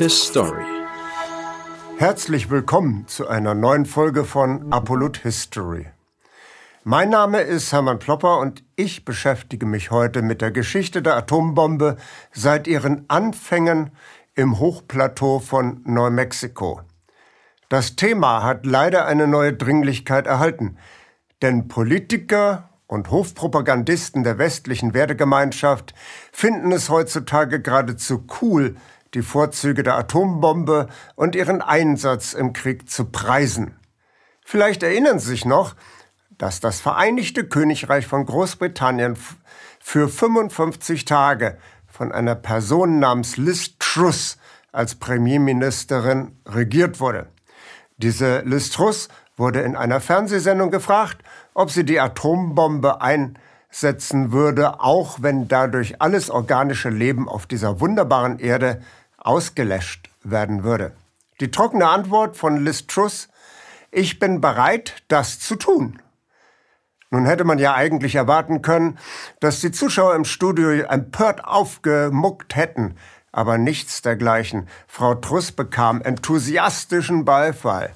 His Story. Herzlich willkommen zu einer neuen Folge von Apollut History. Mein Name ist Hermann Plopper und ich beschäftige mich heute mit der Geschichte der Atombombe seit ihren Anfängen im Hochplateau von Neumexiko. Das Thema hat leider eine neue Dringlichkeit erhalten, denn Politiker und Hofpropagandisten der westlichen Wertegemeinschaft finden es heutzutage geradezu cool, die Vorzüge der Atombombe und ihren Einsatz im Krieg zu preisen. Vielleicht erinnern Sie sich noch, dass das Vereinigte Königreich von Großbritannien für 55 Tage von einer Person namens Liz Truss als Premierministerin regiert wurde. Diese Liz Truss wurde in einer Fernsehsendung gefragt, ob sie die Atombombe einsetzen würde, auch wenn dadurch alles organische Leben auf dieser wunderbaren Erde ausgelöscht werden würde. Die trockene Antwort von Liz Truss, ich bin bereit, das zu tun. Nun hätte man ja eigentlich erwarten können, dass die Zuschauer im Studio empört aufgemuckt hätten, aber nichts dergleichen. Frau Truss bekam enthusiastischen Beifall.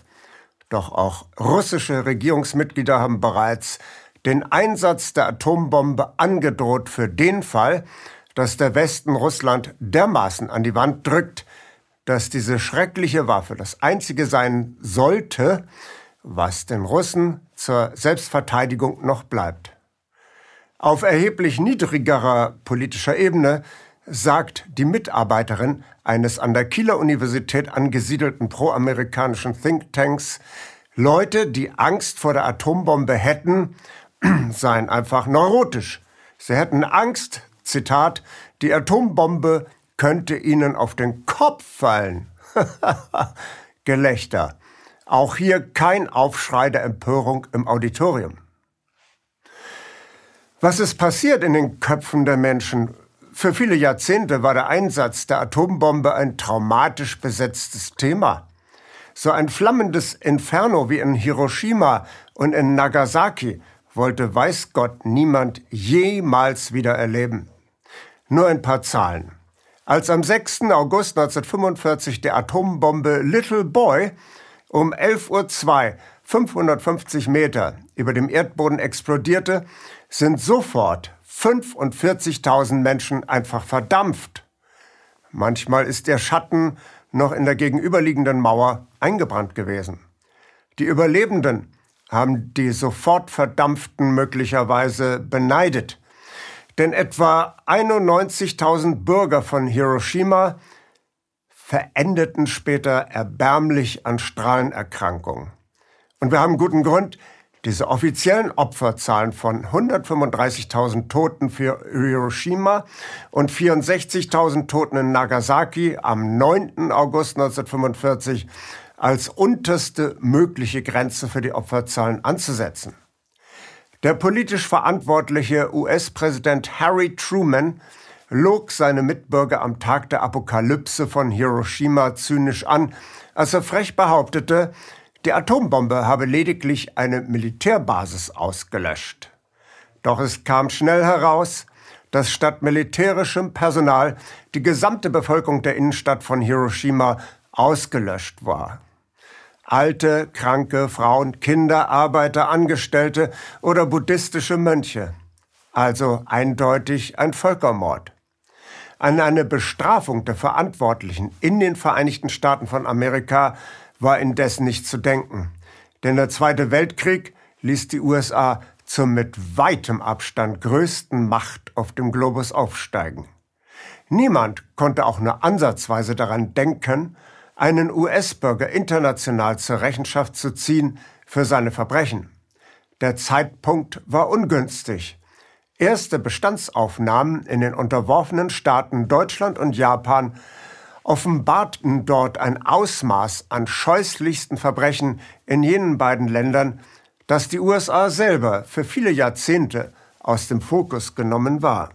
Doch auch russische Regierungsmitglieder haben bereits den Einsatz der Atombombe angedroht für den Fall, dass der Westen Russland dermaßen an die Wand drückt, dass diese schreckliche Waffe das einzige sein sollte, was den Russen zur Selbstverteidigung noch bleibt. Auf erheblich niedrigerer politischer Ebene sagt die Mitarbeiterin eines an der Kieler Universität angesiedelten proamerikanischen Thinktanks, Leute, die Angst vor der Atombombe hätten, seien einfach neurotisch. Sie hätten Angst, Zitat, die Atombombe könnte ihnen auf den Kopf fallen. Gelächter. Auch hier kein Aufschrei der Empörung im Auditorium. Was ist passiert in den Köpfen der Menschen, für viele Jahrzehnte war der Einsatz der Atombombe ein traumatisch besetztes Thema. So ein flammendes Inferno wie in Hiroshima und in Nagasaki wollte weiß Gott niemand jemals wieder erleben. Nur ein paar Zahlen. Als am 6. August 1945 der Atombombe Little Boy um 11.02 Uhr 550 Meter über dem Erdboden explodierte, sind sofort 45.000 Menschen einfach verdampft. Manchmal ist der Schatten noch in der gegenüberliegenden Mauer eingebrannt gewesen. Die Überlebenden haben die sofort Verdampften möglicherweise beneidet. Denn etwa 91.000 Bürger von Hiroshima verendeten später erbärmlich an Strahlenerkrankungen. Und wir haben guten Grund, diese offiziellen Opferzahlen von 135.000 Toten für Hiroshima und 64.000 Toten in Nagasaki am 9. August 1945 als unterste mögliche Grenze für die Opferzahlen anzusetzen. Der politisch verantwortliche US-Präsident Harry Truman log seine Mitbürger am Tag der Apokalypse von Hiroshima zynisch an, als er frech behauptete, die Atombombe habe lediglich eine Militärbasis ausgelöscht. Doch es kam schnell heraus, dass statt militärischem Personal die gesamte Bevölkerung der Innenstadt von Hiroshima ausgelöscht war. Alte, kranke, Frauen, Kinder, Arbeiter, Angestellte oder buddhistische Mönche. Also eindeutig ein Völkermord. An eine Bestrafung der Verantwortlichen in den Vereinigten Staaten von Amerika war indessen nicht zu denken. Denn der Zweite Weltkrieg ließ die USA zur mit weitem Abstand größten Macht auf dem Globus aufsteigen. Niemand konnte auch nur ansatzweise daran denken, einen US-Bürger international zur Rechenschaft zu ziehen für seine Verbrechen. Der Zeitpunkt war ungünstig. Erste Bestandsaufnahmen in den unterworfenen Staaten Deutschland und Japan offenbarten dort ein Ausmaß an scheußlichsten Verbrechen in jenen beiden Ländern, dass die USA selber für viele Jahrzehnte aus dem Fokus genommen war.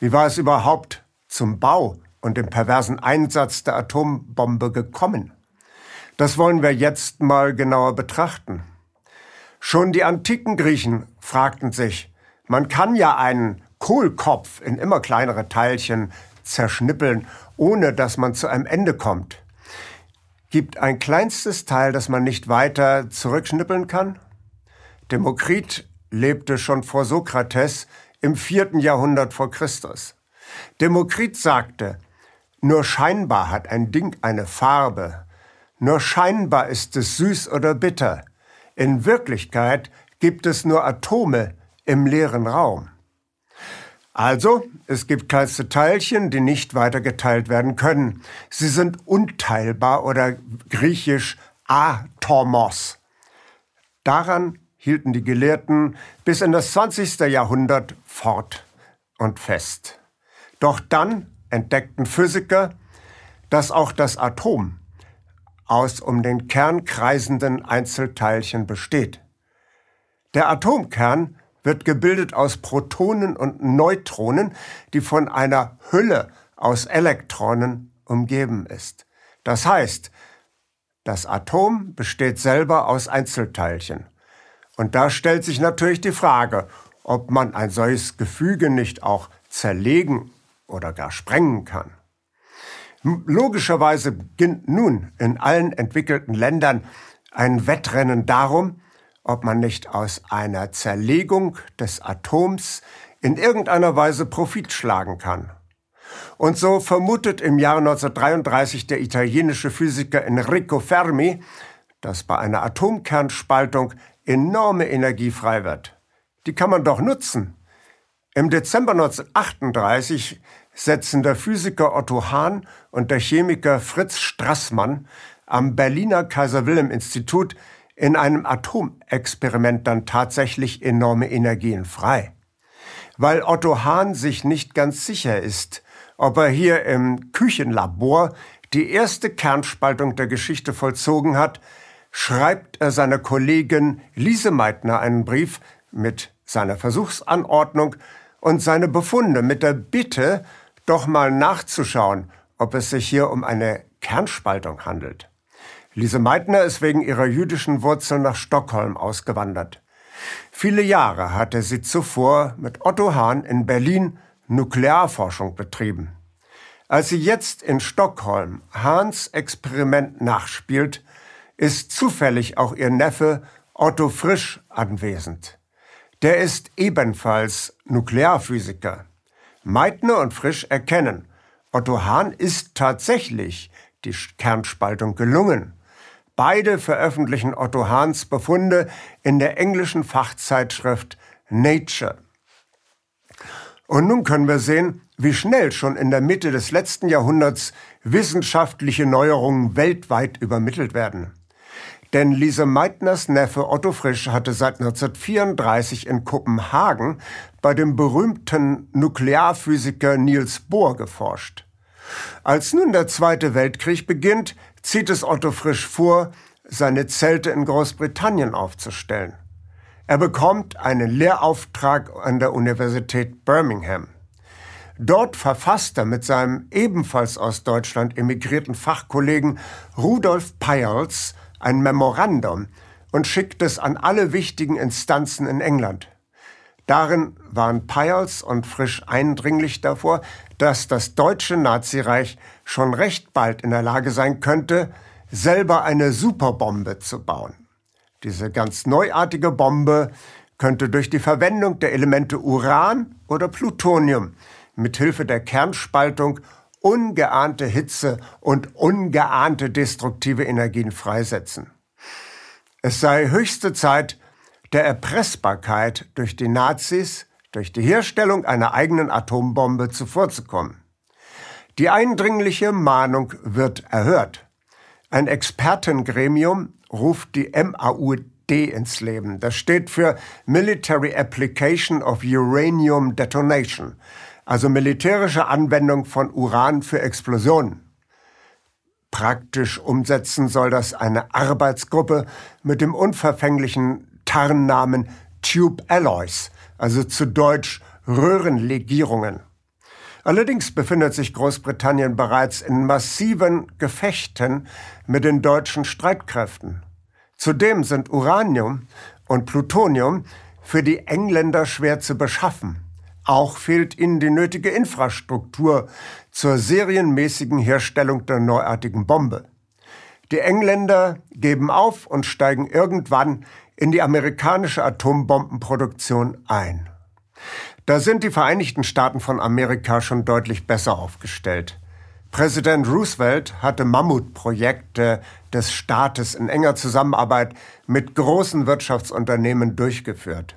Wie war es überhaupt zum Bau und dem perversen Einsatz der Atombombe gekommen? Das wollen wir jetzt mal genauer betrachten. Schon die antiken Griechen fragten sich, man kann ja einen Kohlkopf in immer kleinere Teilchen zerschnippeln, ohne dass man zu einem Ende kommt? Gibt ein kleinstes Teil, das man nicht weiter zurückschnippeln kann? Demokrit lebte schon vor Sokrates im vierten Jahrhundert vor Christus. Demokrit sagte, nur scheinbar hat ein Ding eine Farbe, nur scheinbar ist es süß oder bitter. In Wirklichkeit gibt es nur Atome im leeren Raum. Also, es gibt kleinste Teilchen, die nicht weiter geteilt werden können. Sie sind unteilbar oder griechisch atomos. Daran hielten die Gelehrten bis in das 20. Jahrhundert fort und fest. Doch dann entdeckten Physiker, dass auch das Atom aus um den Kern kreisenden Einzelteilchen besteht. Der Atomkern wird gebildet aus Protonen und Neutronen, die von einer Hülle aus Elektronen umgeben ist. Das heißt, das Atom besteht selber aus Einzelteilchen. Und da stellt sich natürlich die Frage, ob man ein solches Gefüge nicht auch zerlegen oder gar sprengen kann. Logischerweise beginnt nun in allen entwickelten Ländern ein Wettrennen darum, ob man nicht aus einer Zerlegung des Atoms in irgendeiner Weise Profit schlagen kann. Und so vermutet im Jahr 1933 der italienische Physiker Enrico Fermi, dass bei einer Atomkernspaltung enorme Energie frei wird. Die kann man doch nutzen. Im Dezember 1938 setzen der Physiker Otto Hahn und der Chemiker Fritz Strassmann am Berliner Kaiser Wilhelm Institut in einem Atomexperiment dann tatsächlich enorme Energien frei. Weil Otto Hahn sich nicht ganz sicher ist, ob er hier im Küchenlabor die erste Kernspaltung der Geschichte vollzogen hat, schreibt er seiner Kollegin Lise Meitner einen Brief mit seiner Versuchsanordnung und seine Befunde mit der Bitte, doch mal nachzuschauen, ob es sich hier um eine Kernspaltung handelt. Lise Meitner ist wegen ihrer jüdischen Wurzeln nach Stockholm ausgewandert. Viele Jahre hatte sie zuvor mit Otto Hahn in Berlin Nuklearforschung betrieben. Als sie jetzt in Stockholm Hahns Experiment nachspielt, ist zufällig auch ihr Neffe Otto Frisch anwesend. Der ist ebenfalls Nuklearphysiker. Meitner und Frisch erkennen, Otto Hahn ist tatsächlich die Kernspaltung gelungen. Beide veröffentlichen Otto Hahns Befunde in der englischen Fachzeitschrift Nature. Und nun können wir sehen, wie schnell schon in der Mitte des letzten Jahrhunderts wissenschaftliche Neuerungen weltweit übermittelt werden. Denn Lise Meitners Neffe Otto Frisch hatte seit 1934 in Kopenhagen bei dem berühmten Nuklearphysiker Niels Bohr geforscht. Als nun der Zweite Weltkrieg beginnt, zieht es Otto Frisch vor, seine Zelte in Großbritannien aufzustellen. Er bekommt einen Lehrauftrag an der Universität Birmingham. Dort verfasst er mit seinem ebenfalls aus Deutschland emigrierten Fachkollegen Rudolf Peierls ein Memorandum und schickt es an alle wichtigen Instanzen in England. Darin waren Peierls und Frisch eindringlich davor, dass das deutsche Nazireich schon recht bald in der Lage sein könnte, selber eine Superbombe zu bauen. Diese ganz neuartige Bombe könnte durch die Verwendung der Elemente Uran oder Plutonium mit Hilfe der Kernspaltung ungeahnte Hitze und ungeahnte destruktive Energien freisetzen. Es sei höchste Zeit, der Erpressbarkeit durch die Nazis durch die Herstellung einer eigenen Atombombe zuvorzukommen. Die eindringliche Mahnung wird erhört. Ein Expertengremium ruft die MAUD ins Leben. Das steht für Military Application of Uranium Detonation, also militärische Anwendung von Uran für Explosionen. Praktisch umsetzen soll das eine Arbeitsgruppe mit dem unverfänglichen Tarnnamen Tube Alloys, also zu Deutsch Röhrenlegierungen. Allerdings befindet sich Großbritannien bereits in massiven Gefechten mit den deutschen Streitkräften. Zudem sind Uranium und Plutonium für die Engländer schwer zu beschaffen. Auch fehlt ihnen die nötige Infrastruktur zur serienmäßigen Herstellung der neuartigen Bombe. Die Engländer geben auf und steigen irgendwann in die amerikanische Atombombenproduktion ein. Da sind die Vereinigten Staaten von Amerika schon deutlich besser aufgestellt. Präsident Roosevelt hatte Mammutprojekte des Staates in enger Zusammenarbeit mit großen Wirtschaftsunternehmen durchgeführt.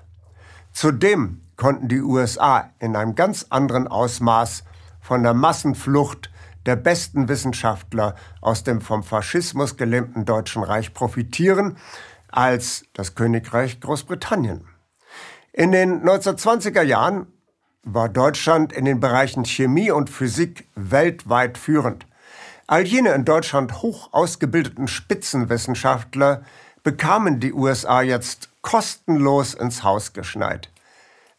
Zudem konnten die USA in einem ganz anderen Ausmaß von der Massenflucht der besten Wissenschaftler aus dem vom Faschismus gelähmten Deutschen Reich profitieren als das Königreich Großbritannien. In den 1920er Jahren war Deutschland in den Bereichen Chemie und Physik weltweit führend. All jene in Deutschland hoch ausgebildeten Spitzenwissenschaftler bekamen die USA jetzt kostenlos ins Haus geschneit.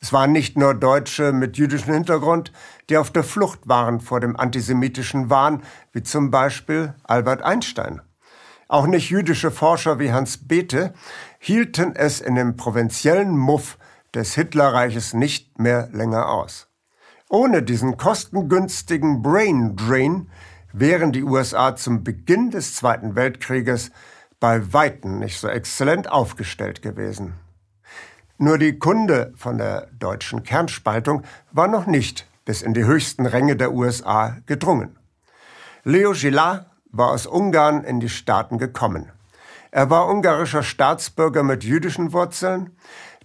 Es waren nicht nur Deutsche mit jüdischem Hintergrund, die auf der Flucht waren vor dem antisemitischen Wahn, wie zum Beispiel Albert Einstein. Auch nicht jüdische Forscher wie Hans Bethe hielten es in dem provinziellen Muff des Hitlerreiches nicht mehr länger aus. Ohne diesen kostengünstigen Brain Drain wären die USA zum Beginn des Zweiten Weltkrieges bei Weitem nicht so exzellent aufgestellt gewesen. Nur die Kunde von der deutschen Kernspaltung war noch nicht bis in die höchsten Ränge der USA gedrungen. Leo Gillard war aus Ungarn in die Staaten gekommen. Er war ungarischer Staatsbürger mit jüdischen Wurzeln,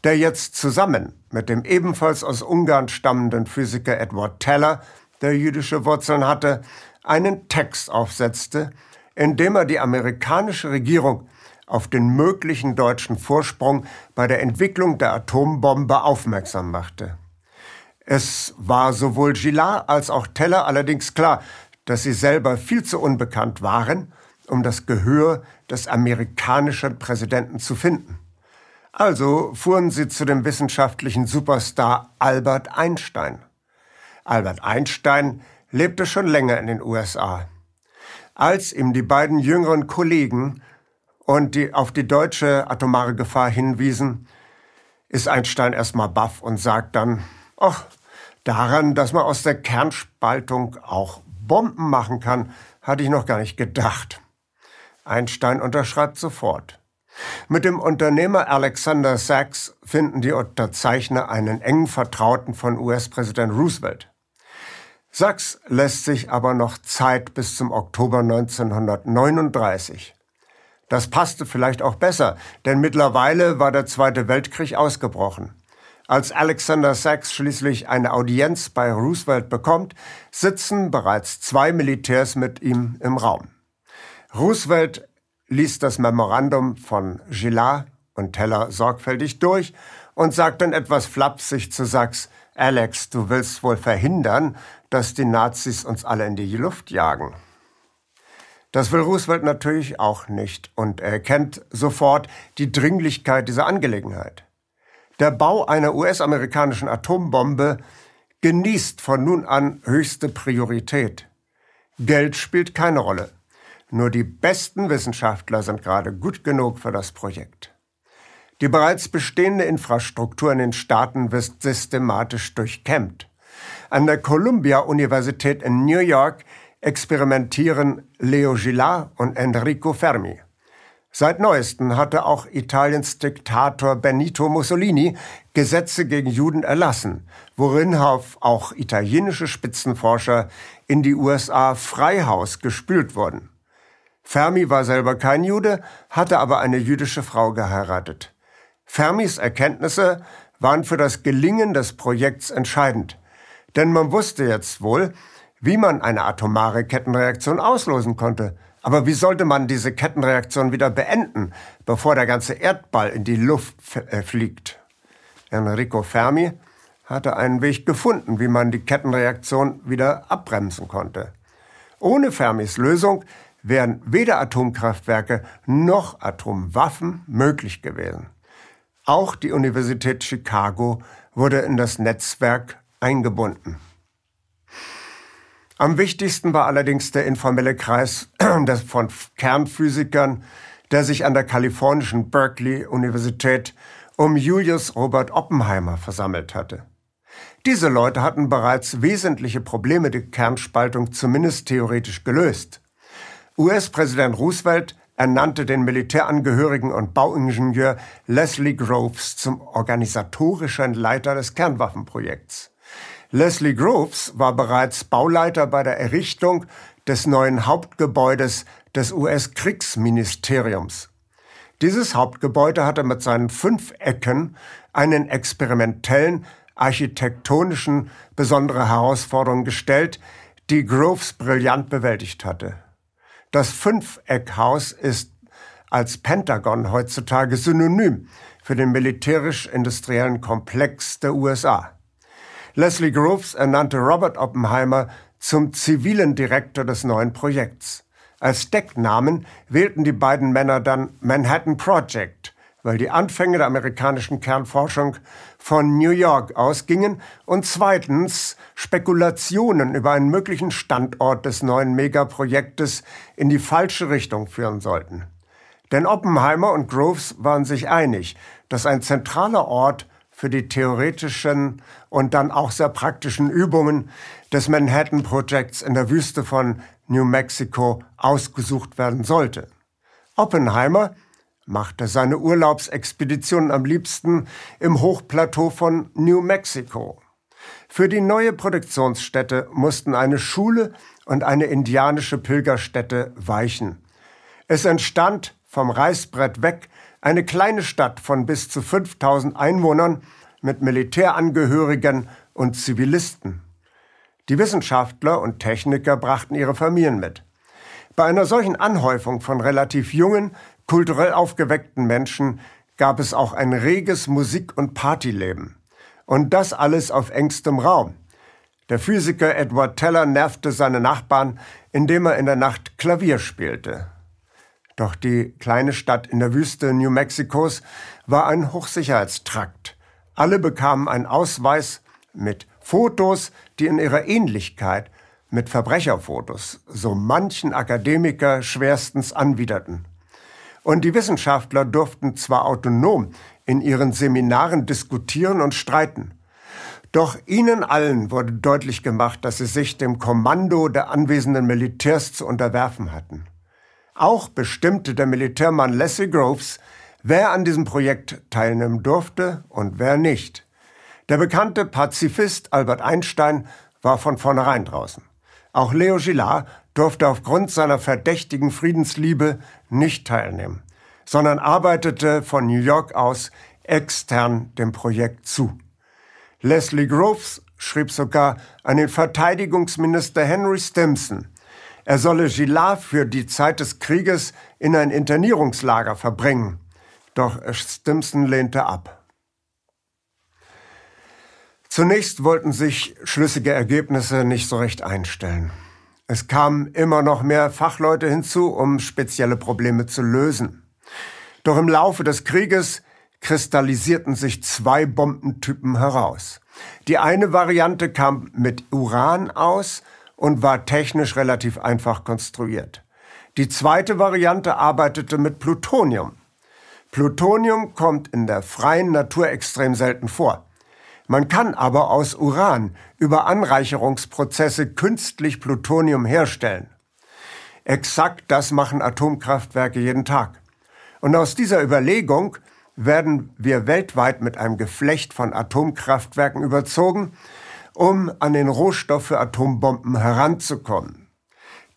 der jetzt zusammen mit dem ebenfalls aus Ungarn stammenden Physiker Edward Teller, der jüdische Wurzeln hatte, einen Text aufsetzte, in dem er die amerikanische Regierung auf den möglichen deutschen Vorsprung bei der Entwicklung der Atombombe aufmerksam machte. Es war sowohl Gillard als auch Teller allerdings klar, dass sie selber viel zu unbekannt waren, um das Gehör des amerikanischen Präsidenten zu finden. Also fuhren sie zu dem wissenschaftlichen Superstar Albert Einstein. Albert Einstein lebte schon länger in den USA. Als ihm die beiden jüngeren Kollegen und die auf die deutsche atomare Gefahr hinwiesen, ist Einstein erstmal baff und sagt dann, ach, daran, dass man aus der Kernspaltung auch Bomben machen kann, hatte ich noch gar nicht gedacht. Einstein unterschreibt sofort. Mit dem Unternehmer Alexander Sachs finden die Unterzeichner einen engen Vertrauten von US-Präsident Roosevelt. Sachs lässt sich aber noch Zeit bis zum Oktober 1939. Das passte vielleicht auch besser, denn mittlerweile war der Zweite Weltkrieg ausgebrochen. Als Alexander Sachs schließlich eine Audienz bei Roosevelt bekommt, sitzen bereits zwei Militärs mit ihm im Raum. Roosevelt liest das Memorandum von Gillard und Teller sorgfältig durch und sagt dann etwas flapsig zu Sachs, Alex, du willst wohl verhindern, dass die Nazis uns alle in die Luft jagen. Das will Roosevelt natürlich auch nicht und er erkennt sofort die Dringlichkeit dieser Angelegenheit. Der Bau einer US-amerikanischen Atombombe genießt von nun an höchste Priorität. Geld spielt keine Rolle. Nur die besten Wissenschaftler sind gerade gut genug für das Projekt. Die bereits bestehende Infrastruktur in den Staaten wird systematisch durchkämmt. An der Columbia-Universität in New York experimentieren Leo Gillard und Enrico Fermi. Seit neuestem hatte auch Italiens Diktator Benito Mussolini Gesetze gegen Juden erlassen, worin auch italienische Spitzenforscher in die USA Freihaus gespült wurden. Fermi war selber kein Jude, hatte aber eine jüdische Frau geheiratet. Fermis Erkenntnisse waren für das Gelingen des Projekts entscheidend. Denn man wusste jetzt wohl, wie man eine atomare Kettenreaktion auslösen konnte. Aber wie sollte man diese Kettenreaktion wieder beenden, bevor der ganze Erdball in die Luft äh, fliegt? Enrico Fermi hatte einen Weg gefunden, wie man die Kettenreaktion wieder abbremsen konnte. Ohne Fermis Lösung wären weder Atomkraftwerke noch Atomwaffen möglich gewesen. Auch die Universität Chicago wurde in das Netzwerk eingebunden. Am wichtigsten war allerdings der informelle Kreis von Kernphysikern, der sich an der kalifornischen Berkeley Universität um Julius Robert Oppenheimer versammelt hatte. Diese Leute hatten bereits wesentliche Probleme der Kernspaltung zumindest theoretisch gelöst. US-Präsident Roosevelt ernannte den Militärangehörigen und Bauingenieur Leslie Groves zum organisatorischen Leiter des Kernwaffenprojekts. Leslie Groves war bereits Bauleiter bei der Errichtung des neuen Hauptgebäudes des US-Kriegsministeriums. Dieses Hauptgebäude hatte mit seinen fünf Ecken einen experimentellen, architektonischen besondere Herausforderung gestellt, die Groves brillant bewältigt hatte. Das Fünfeckhaus ist als Pentagon heutzutage synonym für den militärisch-industriellen Komplex der USA. Leslie Groves ernannte Robert Oppenheimer zum zivilen Direktor des neuen Projekts. Als Decknamen wählten die beiden Männer dann Manhattan Project, weil die Anfänge der amerikanischen Kernforschung von New York ausgingen und zweitens Spekulationen über einen möglichen Standort des neuen Megaprojektes in die falsche Richtung führen sollten. Denn Oppenheimer und Groves waren sich einig, dass ein zentraler Ort für die theoretischen und dann auch sehr praktischen Übungen des Manhattan Projects in der Wüste von New Mexico ausgesucht werden sollte. Oppenheimer machte seine Urlaubsexpedition am liebsten im Hochplateau von New Mexico. Für die neue Produktionsstätte mussten eine Schule und eine indianische Pilgerstätte weichen. Es entstand vom Reißbrett weg eine kleine Stadt von bis zu 5000 Einwohnern mit Militärangehörigen und Zivilisten. Die Wissenschaftler und Techniker brachten ihre Familien mit. Bei einer solchen Anhäufung von relativ jungen, kulturell aufgeweckten Menschen gab es auch ein reges Musik- und Partyleben. Und das alles auf engstem Raum. Der Physiker Edward Teller nervte seine Nachbarn, indem er in der Nacht Klavier spielte. Doch die kleine Stadt in der Wüste New Mexikos war ein Hochsicherheitstrakt. Alle bekamen einen Ausweis mit Fotos, die in ihrer Ähnlichkeit mit Verbrecherfotos so manchen Akademiker schwerstens anwiderten. Und die Wissenschaftler durften zwar autonom in ihren Seminaren diskutieren und streiten, doch ihnen allen wurde deutlich gemacht, dass sie sich dem Kommando der anwesenden Militärs zu unterwerfen hatten. Auch bestimmte der Militärmann Leslie Groves, wer an diesem Projekt teilnehmen durfte und wer nicht. Der bekannte Pazifist Albert Einstein war von vornherein draußen. Auch Leo Gillard durfte aufgrund seiner verdächtigen Friedensliebe nicht teilnehmen, sondern arbeitete von New York aus extern dem Projekt zu. Leslie Groves schrieb sogar an den Verteidigungsminister Henry Stimson, er solle Gillard für die Zeit des Krieges in ein Internierungslager verbringen. Doch Stimson lehnte ab. Zunächst wollten sich schlüssige Ergebnisse nicht so recht einstellen. Es kamen immer noch mehr Fachleute hinzu, um spezielle Probleme zu lösen. Doch im Laufe des Krieges kristallisierten sich zwei Bombentypen heraus. Die eine Variante kam mit Uran aus und war technisch relativ einfach konstruiert. Die zweite Variante arbeitete mit Plutonium. Plutonium kommt in der freien Natur extrem selten vor. Man kann aber aus Uran über Anreicherungsprozesse künstlich Plutonium herstellen. Exakt das machen Atomkraftwerke jeden Tag. Und aus dieser Überlegung werden wir weltweit mit einem Geflecht von Atomkraftwerken überzogen, um an den Rohstoff für Atombomben heranzukommen.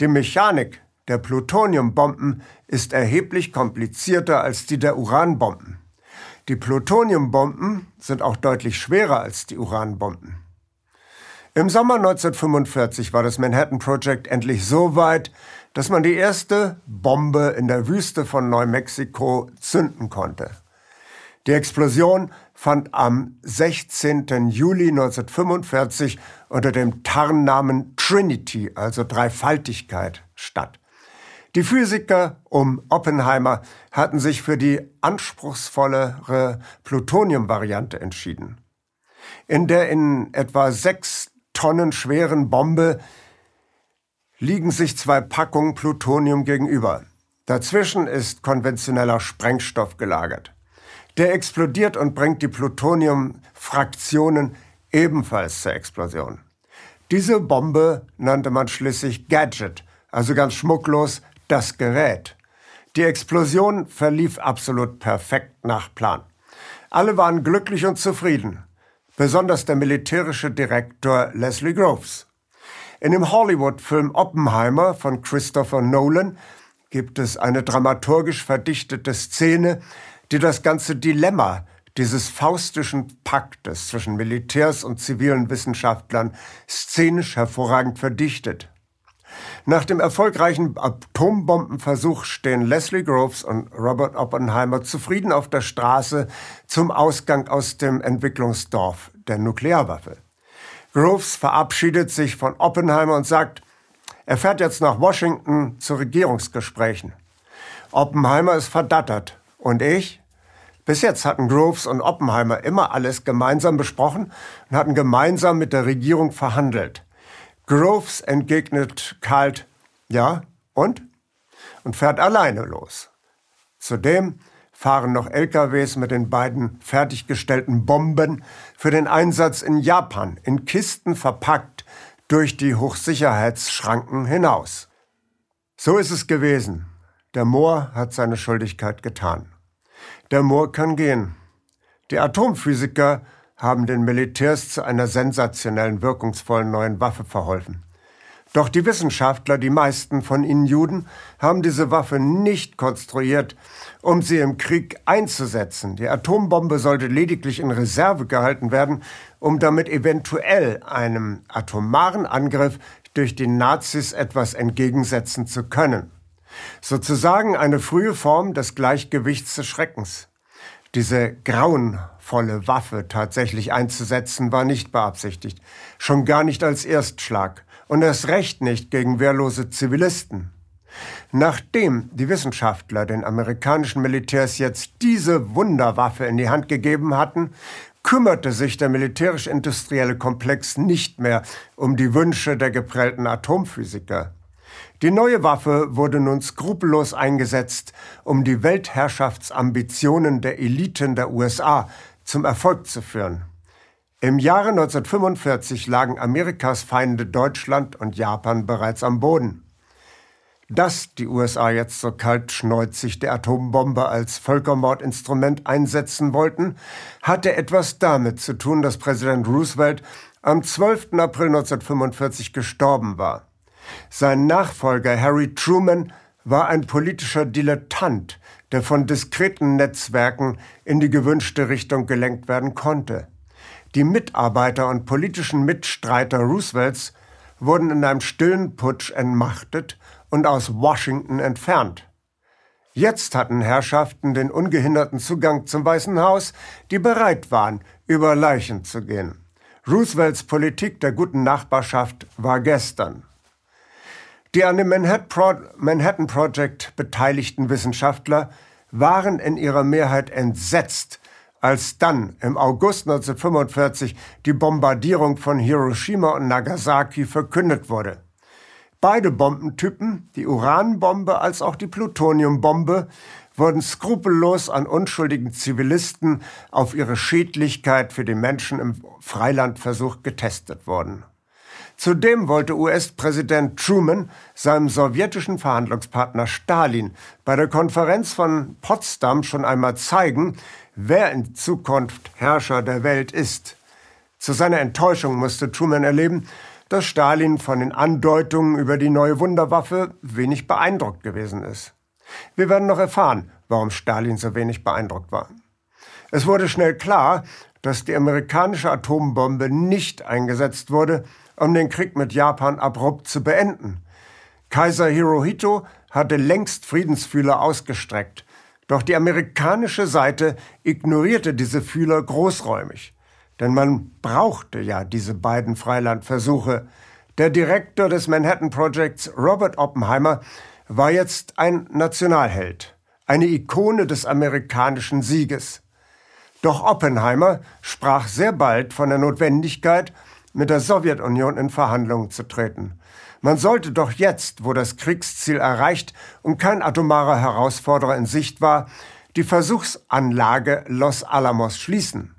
Die Mechanik der Plutoniumbomben ist erheblich komplizierter als die der Uranbomben. Die Plutoniumbomben sind auch deutlich schwerer als die Uranbomben. Im Sommer 1945 war das Manhattan Project endlich so weit, dass man die erste Bombe in der Wüste von Neumexiko zünden konnte. Die Explosion fand am 16. Juli 1945 unter dem Tarnnamen Trinity, also Dreifaltigkeit, statt. Die Physiker um Oppenheimer hatten sich für die anspruchsvollere Plutonium-Variante entschieden. In der in etwa sechs Tonnen schweren Bombe liegen sich zwei Packungen Plutonium gegenüber. Dazwischen ist konventioneller Sprengstoff gelagert. Der explodiert und bringt die Plutoniumfraktionen ebenfalls zur Explosion. Diese Bombe nannte man schließlich Gadget, also ganz schmucklos das Gerät. Die Explosion verlief absolut perfekt nach Plan. Alle waren glücklich und zufrieden, besonders der militärische Direktor Leslie Groves. In dem Hollywood-Film Oppenheimer von Christopher Nolan gibt es eine dramaturgisch verdichtete Szene, die das ganze Dilemma dieses faustischen Paktes zwischen Militärs und zivilen Wissenschaftlern szenisch hervorragend verdichtet. Nach dem erfolgreichen Atombombenversuch stehen Leslie Groves und Robert Oppenheimer zufrieden auf der Straße zum Ausgang aus dem Entwicklungsdorf der Nuklearwaffe. Groves verabschiedet sich von Oppenheimer und sagt, er fährt jetzt nach Washington zu Regierungsgesprächen. Oppenheimer ist verdattert. Und ich? Bis jetzt hatten Groves und Oppenheimer immer alles gemeinsam besprochen und hatten gemeinsam mit der Regierung verhandelt. Groves entgegnet kalt, ja, und? Und fährt alleine los. Zudem fahren noch LKWs mit den beiden fertiggestellten Bomben für den Einsatz in Japan in Kisten verpackt durch die Hochsicherheitsschranken hinaus. So ist es gewesen. Der Moor hat seine Schuldigkeit getan. Der Moor kann gehen. Die Atomphysiker haben den Militärs zu einer sensationellen, wirkungsvollen neuen Waffe verholfen. Doch die Wissenschaftler, die meisten von ihnen Juden, haben diese Waffe nicht konstruiert, um sie im Krieg einzusetzen. Die Atombombe sollte lediglich in Reserve gehalten werden, um damit eventuell einem atomaren Angriff durch die Nazis etwas entgegensetzen zu können. Sozusagen eine frühe Form des Gleichgewichts des Schreckens. Diese grauenvolle Waffe tatsächlich einzusetzen, war nicht beabsichtigt, schon gar nicht als Erstschlag und erst recht nicht gegen wehrlose Zivilisten. Nachdem die Wissenschaftler den amerikanischen Militärs jetzt diese Wunderwaffe in die Hand gegeben hatten, kümmerte sich der militärisch-industrielle Komplex nicht mehr um die Wünsche der geprellten Atomphysiker. Die neue Waffe wurde nun skrupellos eingesetzt, um die Weltherrschaftsambitionen der Eliten der USA zum Erfolg zu führen. Im Jahre 1945 lagen Amerikas Feinde Deutschland und Japan bereits am Boden. Dass die USA jetzt so kaltschneuzig die Atombombe als Völkermordinstrument einsetzen wollten, hatte etwas damit zu tun, dass Präsident Roosevelt am 12. April 1945 gestorben war. Sein Nachfolger Harry Truman war ein politischer Dilettant, der von diskreten Netzwerken in die gewünschte Richtung gelenkt werden konnte. Die Mitarbeiter und politischen Mitstreiter Roosevelts wurden in einem stillen Putsch entmachtet und aus Washington entfernt. Jetzt hatten Herrschaften den ungehinderten Zugang zum Weißen Haus, die bereit waren, über Leichen zu gehen. Roosevelts Politik der guten Nachbarschaft war gestern. Die an dem Manhattan Project beteiligten Wissenschaftler waren in ihrer Mehrheit entsetzt, als dann im August 1945 die Bombardierung von Hiroshima und Nagasaki verkündet wurde. Beide Bombentypen, die Uranbombe als auch die Plutoniumbombe, wurden skrupellos an unschuldigen Zivilisten auf ihre Schädlichkeit für die Menschen im Freilandversuch getestet worden. Zudem wollte US-Präsident Truman seinem sowjetischen Verhandlungspartner Stalin bei der Konferenz von Potsdam schon einmal zeigen, wer in Zukunft Herrscher der Welt ist. Zu seiner Enttäuschung musste Truman erleben, dass Stalin von den Andeutungen über die neue Wunderwaffe wenig beeindruckt gewesen ist. Wir werden noch erfahren, warum Stalin so wenig beeindruckt war. Es wurde schnell klar, dass die amerikanische Atombombe nicht eingesetzt wurde, um den Krieg mit Japan abrupt zu beenden. Kaiser Hirohito hatte längst Friedensfühler ausgestreckt doch die amerikanische Seite ignorierte diese Fühler großräumig. Denn man brauchte ja diese beiden Freilandversuche. Der Direktor des Manhattan Projects, Robert Oppenheimer, war jetzt ein Nationalheld, eine Ikone des amerikanischen Sieges. Doch Oppenheimer sprach sehr bald von der Notwendigkeit, mit der Sowjetunion in Verhandlungen zu treten. Man sollte doch jetzt, wo das Kriegsziel erreicht und kein atomarer Herausforderer in Sicht war, die Versuchsanlage Los Alamos schließen.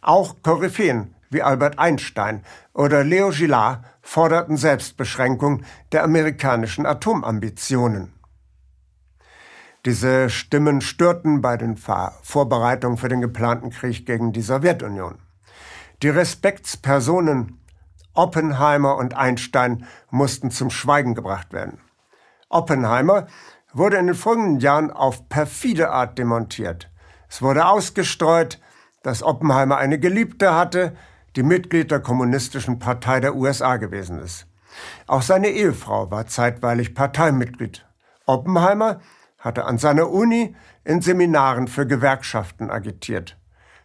Auch Koryphäen wie Albert Einstein oder Leo Gillard forderten Selbstbeschränkung der amerikanischen Atomambitionen. Diese Stimmen störten bei den Vorbereitungen für den geplanten Krieg gegen die Sowjetunion. Die Respektspersonen Oppenheimer und Einstein mussten zum Schweigen gebracht werden. Oppenheimer wurde in den folgenden Jahren auf perfide Art demontiert. Es wurde ausgestreut, dass Oppenheimer eine Geliebte hatte, die Mitglied der Kommunistischen Partei der USA gewesen ist. Auch seine Ehefrau war zeitweilig Parteimitglied. Oppenheimer hatte an seiner Uni in Seminaren für Gewerkschaften agitiert.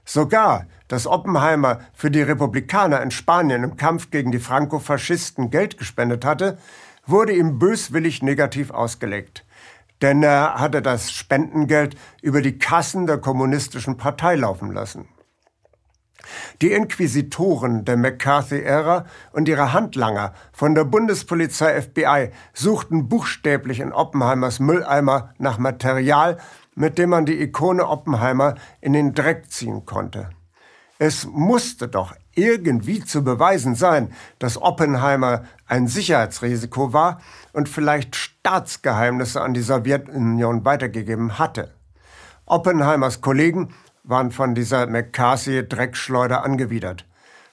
Sogar, dass Oppenheimer für die Republikaner in Spanien im Kampf gegen die Franco-Faschisten Geld gespendet hatte, wurde ihm böswillig negativ ausgelegt. Denn er hatte das Spendengeld über die Kassen der kommunistischen Partei laufen lassen. Die Inquisitoren der McCarthy-Ära und ihre Handlanger von der Bundespolizei FBI suchten buchstäblich in Oppenheimers Mülleimer nach Material, mit dem man die Ikone Oppenheimer in den Dreck ziehen konnte. Es musste doch irgendwie zu beweisen sein, dass Oppenheimer ein Sicherheitsrisiko war und vielleicht Staatsgeheimnisse an die Sowjetunion weitergegeben hatte. Oppenheimers Kollegen waren von dieser McCarthy-Dreckschleuder angewidert.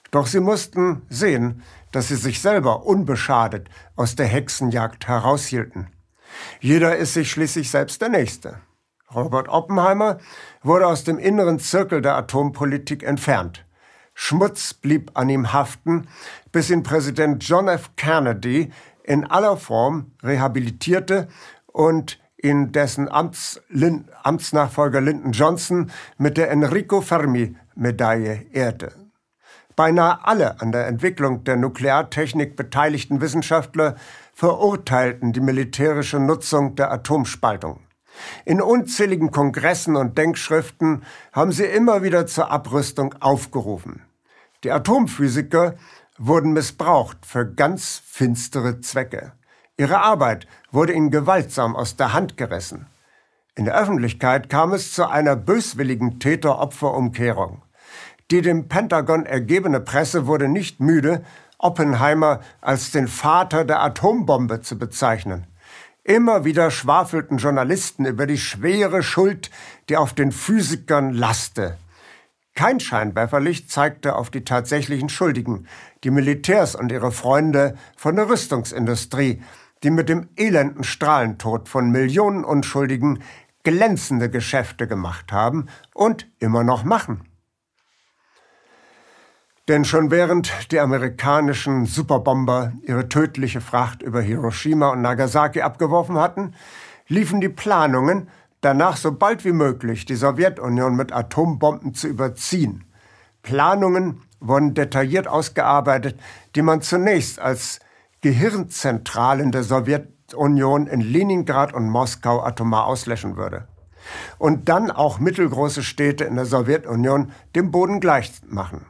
Doch sie mussten sehen, dass sie sich selber unbeschadet aus der Hexenjagd heraushielten. Jeder ist sich schließlich selbst der Nächste. Robert Oppenheimer wurde aus dem inneren Zirkel der Atompolitik entfernt. Schmutz blieb an ihm haften, bis ihn Präsident John F. Kennedy in aller Form rehabilitierte und in dessen Amts, Lin, Amtsnachfolger Lyndon Johnson mit der Enrico Fermi-Medaille ehrte. Beinahe alle an der Entwicklung der Nukleartechnik beteiligten Wissenschaftler verurteilten die militärische Nutzung der Atomspaltung. In unzähligen Kongressen und Denkschriften haben sie immer wieder zur Abrüstung aufgerufen. Die Atomphysiker wurden missbraucht für ganz finstere Zwecke. Ihre Arbeit wurde ihnen gewaltsam aus der Hand gerissen. In der Öffentlichkeit kam es zu einer böswilligen Täter-Opfer-Umkehrung. Die dem Pentagon ergebene Presse wurde nicht müde, Oppenheimer als den Vater der Atombombe zu bezeichnen. Immer wieder schwafelten Journalisten über die schwere Schuld, die auf den Physikern laste. Kein Scheinwerferlicht zeigte auf die tatsächlichen Schuldigen, die Militärs und ihre Freunde von der Rüstungsindustrie, die mit dem elenden Strahlentod von Millionen Unschuldigen glänzende Geschäfte gemacht haben und immer noch machen. Denn schon während die amerikanischen Superbomber ihre tödliche Fracht über Hiroshima und Nagasaki abgeworfen hatten, liefen die Planungen, danach so bald wie möglich die Sowjetunion mit Atombomben zu überziehen. Planungen wurden detailliert ausgearbeitet, die man zunächst als Gehirnzentralen der Sowjetunion in Leningrad und Moskau atomar auslöschen würde. Und dann auch mittelgroße Städte in der Sowjetunion dem Boden gleich machen.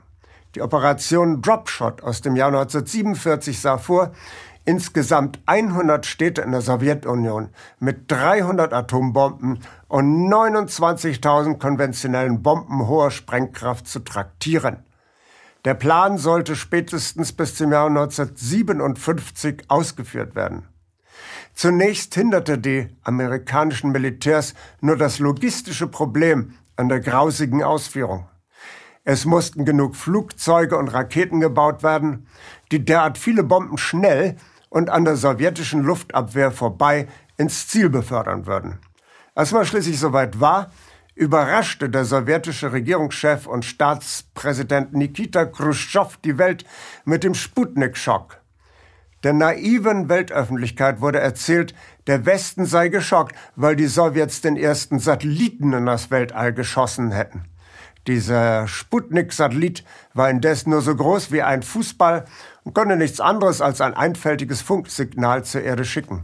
Die Operation Dropshot aus dem Jahr 1947 sah vor, insgesamt 100 Städte in der Sowjetunion mit 300 Atombomben und 29.000 konventionellen Bomben hoher Sprengkraft zu traktieren. Der Plan sollte spätestens bis zum Jahr 1957 ausgeführt werden. Zunächst hinderte die amerikanischen Militärs nur das logistische Problem an der grausigen Ausführung. Es mussten genug Flugzeuge und Raketen gebaut werden, die derart viele Bomben schnell und an der sowjetischen Luftabwehr vorbei ins Ziel befördern würden. Als man schließlich soweit war, überraschte der sowjetische Regierungschef und Staatspräsident Nikita Khrushchev die Welt mit dem Sputnik-Schock. Der naiven Weltöffentlichkeit wurde erzählt, der Westen sei geschockt, weil die Sowjets den ersten Satelliten in das Weltall geschossen hätten. Dieser Sputnik-Satellit war indes nur so groß wie ein Fußball und konnte nichts anderes als ein einfältiges Funksignal zur Erde schicken.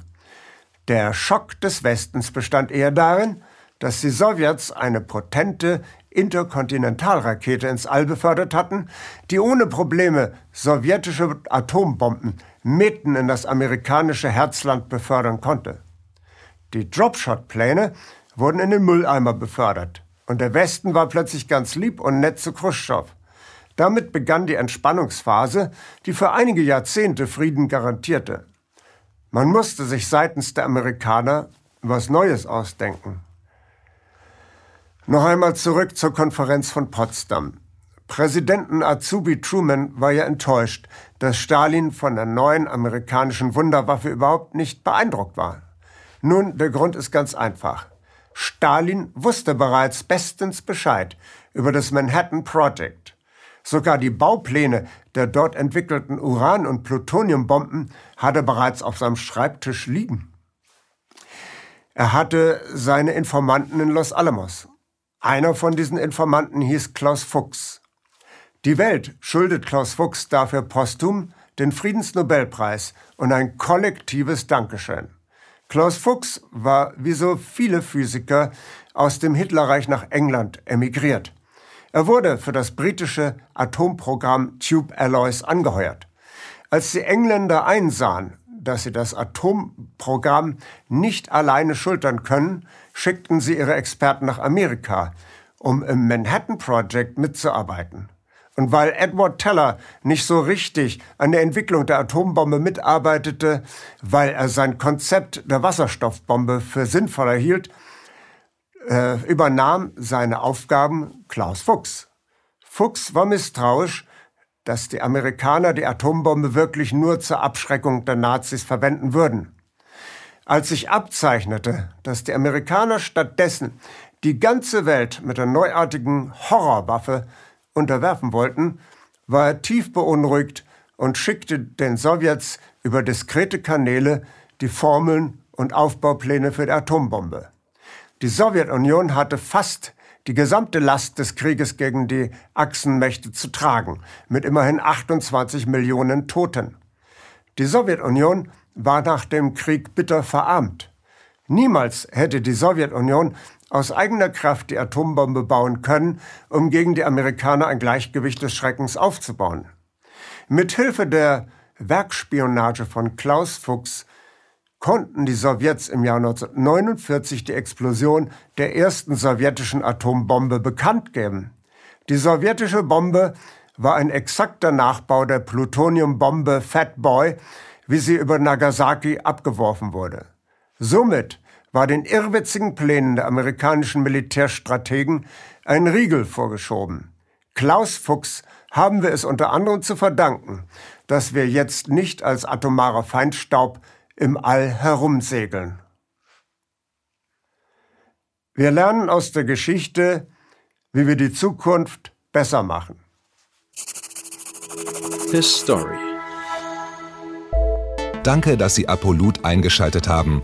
Der Schock des Westens bestand eher darin, dass die Sowjets eine potente Interkontinentalrakete ins All befördert hatten, die ohne Probleme sowjetische Atombomben mitten in das amerikanische Herzland befördern konnte. Die Dropshot-Pläne wurden in den Mülleimer befördert und der Westen war plötzlich ganz lieb und nett zu Khrushchev. Damit begann die Entspannungsphase, die für einige Jahrzehnte Frieden garantierte. Man musste sich seitens der Amerikaner was Neues ausdenken. Noch einmal zurück zur Konferenz von Potsdam. Präsidenten Azubi Truman war ja enttäuscht, dass Stalin von der neuen amerikanischen Wunderwaffe überhaupt nicht beeindruckt war. Nun, der Grund ist ganz einfach. Stalin wusste bereits bestens Bescheid über das Manhattan Project. Sogar die Baupläne der dort entwickelten Uran- und Plutoniumbomben hatte bereits auf seinem Schreibtisch liegen. Er hatte seine Informanten in Los Alamos. Einer von diesen Informanten hieß Klaus Fuchs. Die Welt schuldet Klaus Fuchs dafür posthum den Friedensnobelpreis und ein kollektives Dankeschön. Klaus Fuchs war wie so viele Physiker aus dem Hitlerreich nach England emigriert. Er wurde für das britische Atomprogramm Tube Alloys angeheuert. Als die Engländer einsahen, dass sie das Atomprogramm nicht alleine schultern können, schickten sie ihre Experten nach Amerika, um im Manhattan Project mitzuarbeiten. Und weil Edward Teller nicht so richtig an der Entwicklung der Atombombe mitarbeitete, weil er sein Konzept der Wasserstoffbombe für sinnvoller hielt, äh, übernahm seine Aufgaben Klaus Fuchs. Fuchs war misstrauisch, dass die Amerikaner die Atombombe wirklich nur zur Abschreckung der Nazis verwenden würden. Als sich abzeichnete, dass die Amerikaner stattdessen die ganze Welt mit der neuartigen Horrorwaffe unterwerfen wollten, war er tief beunruhigt und schickte den Sowjets über diskrete Kanäle die Formeln und Aufbaupläne für die Atombombe. Die Sowjetunion hatte fast die gesamte Last des Krieges gegen die Achsenmächte zu tragen, mit immerhin 28 Millionen Toten. Die Sowjetunion war nach dem Krieg bitter verarmt. Niemals hätte die Sowjetunion aus eigener Kraft die Atombombe bauen können, um gegen die Amerikaner ein Gleichgewicht des Schreckens aufzubauen. Mit Hilfe der Werkspionage von Klaus Fuchs konnten die Sowjets im Jahr 1949 die Explosion der ersten sowjetischen Atombombe bekannt geben. Die sowjetische Bombe war ein exakter Nachbau der Plutoniumbombe Fat Boy, wie sie über Nagasaki abgeworfen wurde. Somit war den irrwitzigen Plänen der amerikanischen Militärstrategen ein Riegel vorgeschoben. Klaus Fuchs haben wir es unter anderem zu verdanken, dass wir jetzt nicht als atomarer Feindstaub im All herumsegeln. Wir lernen aus der Geschichte, wie wir die Zukunft besser machen. His Story. Danke, dass Sie Apolut eingeschaltet haben.